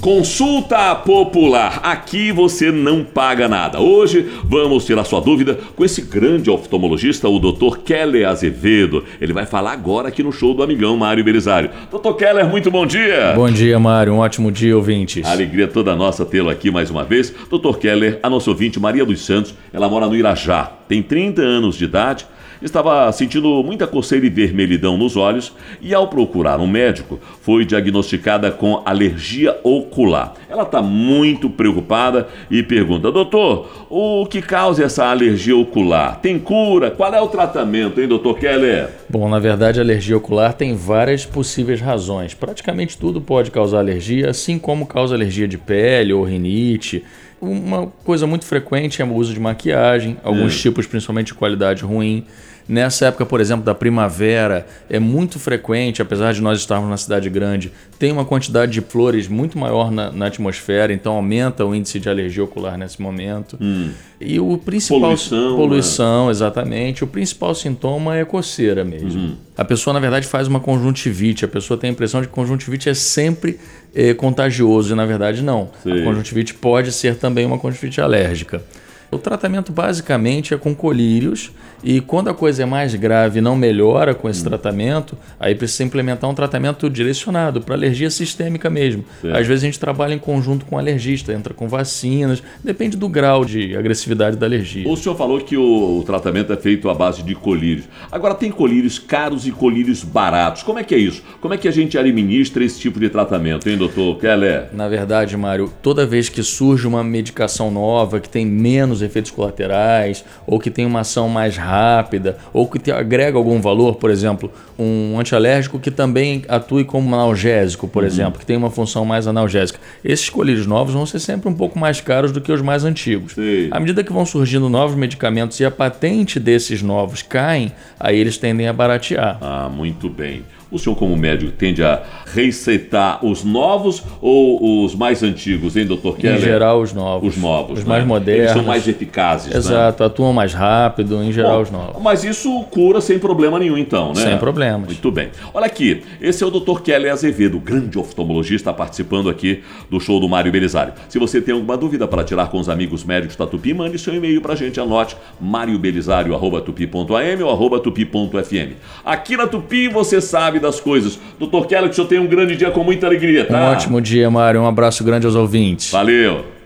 Consulta popular. Aqui você não paga nada. Hoje vamos tirar sua dúvida com esse grande oftalmologista, o Dr. Keller Azevedo. Ele vai falar agora aqui no show do amigão Mário Belisário. Dr. Keller, muito bom dia. Bom dia, Mário. Um ótimo dia, ouvintes. Alegria toda nossa tê-lo aqui mais uma vez. Dr. Keller, a nossa ouvinte Maria dos Santos, ela mora no Irajá, tem 30 anos de idade estava sentindo muita coceira e vermelhidão nos olhos e, ao procurar um médico, foi diagnosticada com alergia ocular. Ela está muito preocupada e pergunta: Doutor, o que causa essa alergia ocular? Tem cura? Qual é o tratamento, hein, doutor Keller? Bom, na verdade, a alergia ocular tem várias possíveis razões. Praticamente tudo pode causar alergia, assim como causa alergia de pele ou rinite. Uma coisa muito frequente é o uso de maquiagem, alguns é. tipos, principalmente de qualidade ruim. Nessa época, por exemplo, da primavera, é muito frequente, apesar de nós estarmos na cidade grande, tem uma quantidade de flores muito maior na, na atmosfera, então aumenta o índice de alergia ocular nesse momento. Hum. E o principal. Poluição. Poluição, né? exatamente. O principal sintoma é coceira mesmo. Uhum. A pessoa, na verdade, faz uma conjuntivite. A pessoa tem a impressão de que conjuntivite é sempre é, contagioso, e na verdade não. Sim. A conjuntivite pode ser também uma conjuntivite alérgica. O tratamento basicamente é com colírios e quando a coisa é mais grave e não melhora com esse hum. tratamento, aí precisa implementar um tratamento direcionado para alergia sistêmica mesmo. Certo. Às vezes a gente trabalha em conjunto com o alergista, entra com vacinas, depende do grau de agressividade da alergia. O senhor falou que o, o tratamento é feito à base de colírios. Agora tem colírios caros e colírios baratos. Como é que é isso? Como é que a gente administra esse tipo de tratamento, hein, doutor Keller? Na verdade, Mário, toda vez que surge uma medicação nova que tem menos efeitos colaterais ou que tem uma ação mais rápida, rápida ou que te agrega algum valor, por exemplo, um antialérgico que também atue como analgésico, por uhum. exemplo, que tem uma função mais analgésica. Esses colírios novos vão ser sempre um pouco mais caros do que os mais antigos. Sim. À medida que vão surgindo novos medicamentos e a patente desses novos caem, aí eles tendem a baratear. Ah, muito bem. O senhor, como médico, tende a receitar os novos ou os mais antigos, hein, doutor Keller? Em geral, os novos. Os novos. Os né? mais modernos. Eles são mais eficazes, né? Exato, né? atuam mais rápido, em geral, Bom, os novos. Mas isso cura sem problema nenhum, então, né? Sem problemas. Muito bem. Olha aqui, esse é o doutor Keller Azevedo, grande oftalmologista, participando aqui do show do Mário Belisário. Se você tem alguma dúvida para tirar com os amigos médicos da Tupi, mande seu e-mail para a gente, anote mariobelisário.tupi.am ou arroba tupi.fm. Aqui na Tupi você sabe das coisas. Doutor Keller, que o senhor tenha um grande dia com muita alegria, tá? Um ótimo dia, Mário. Um abraço grande aos ouvintes. Valeu.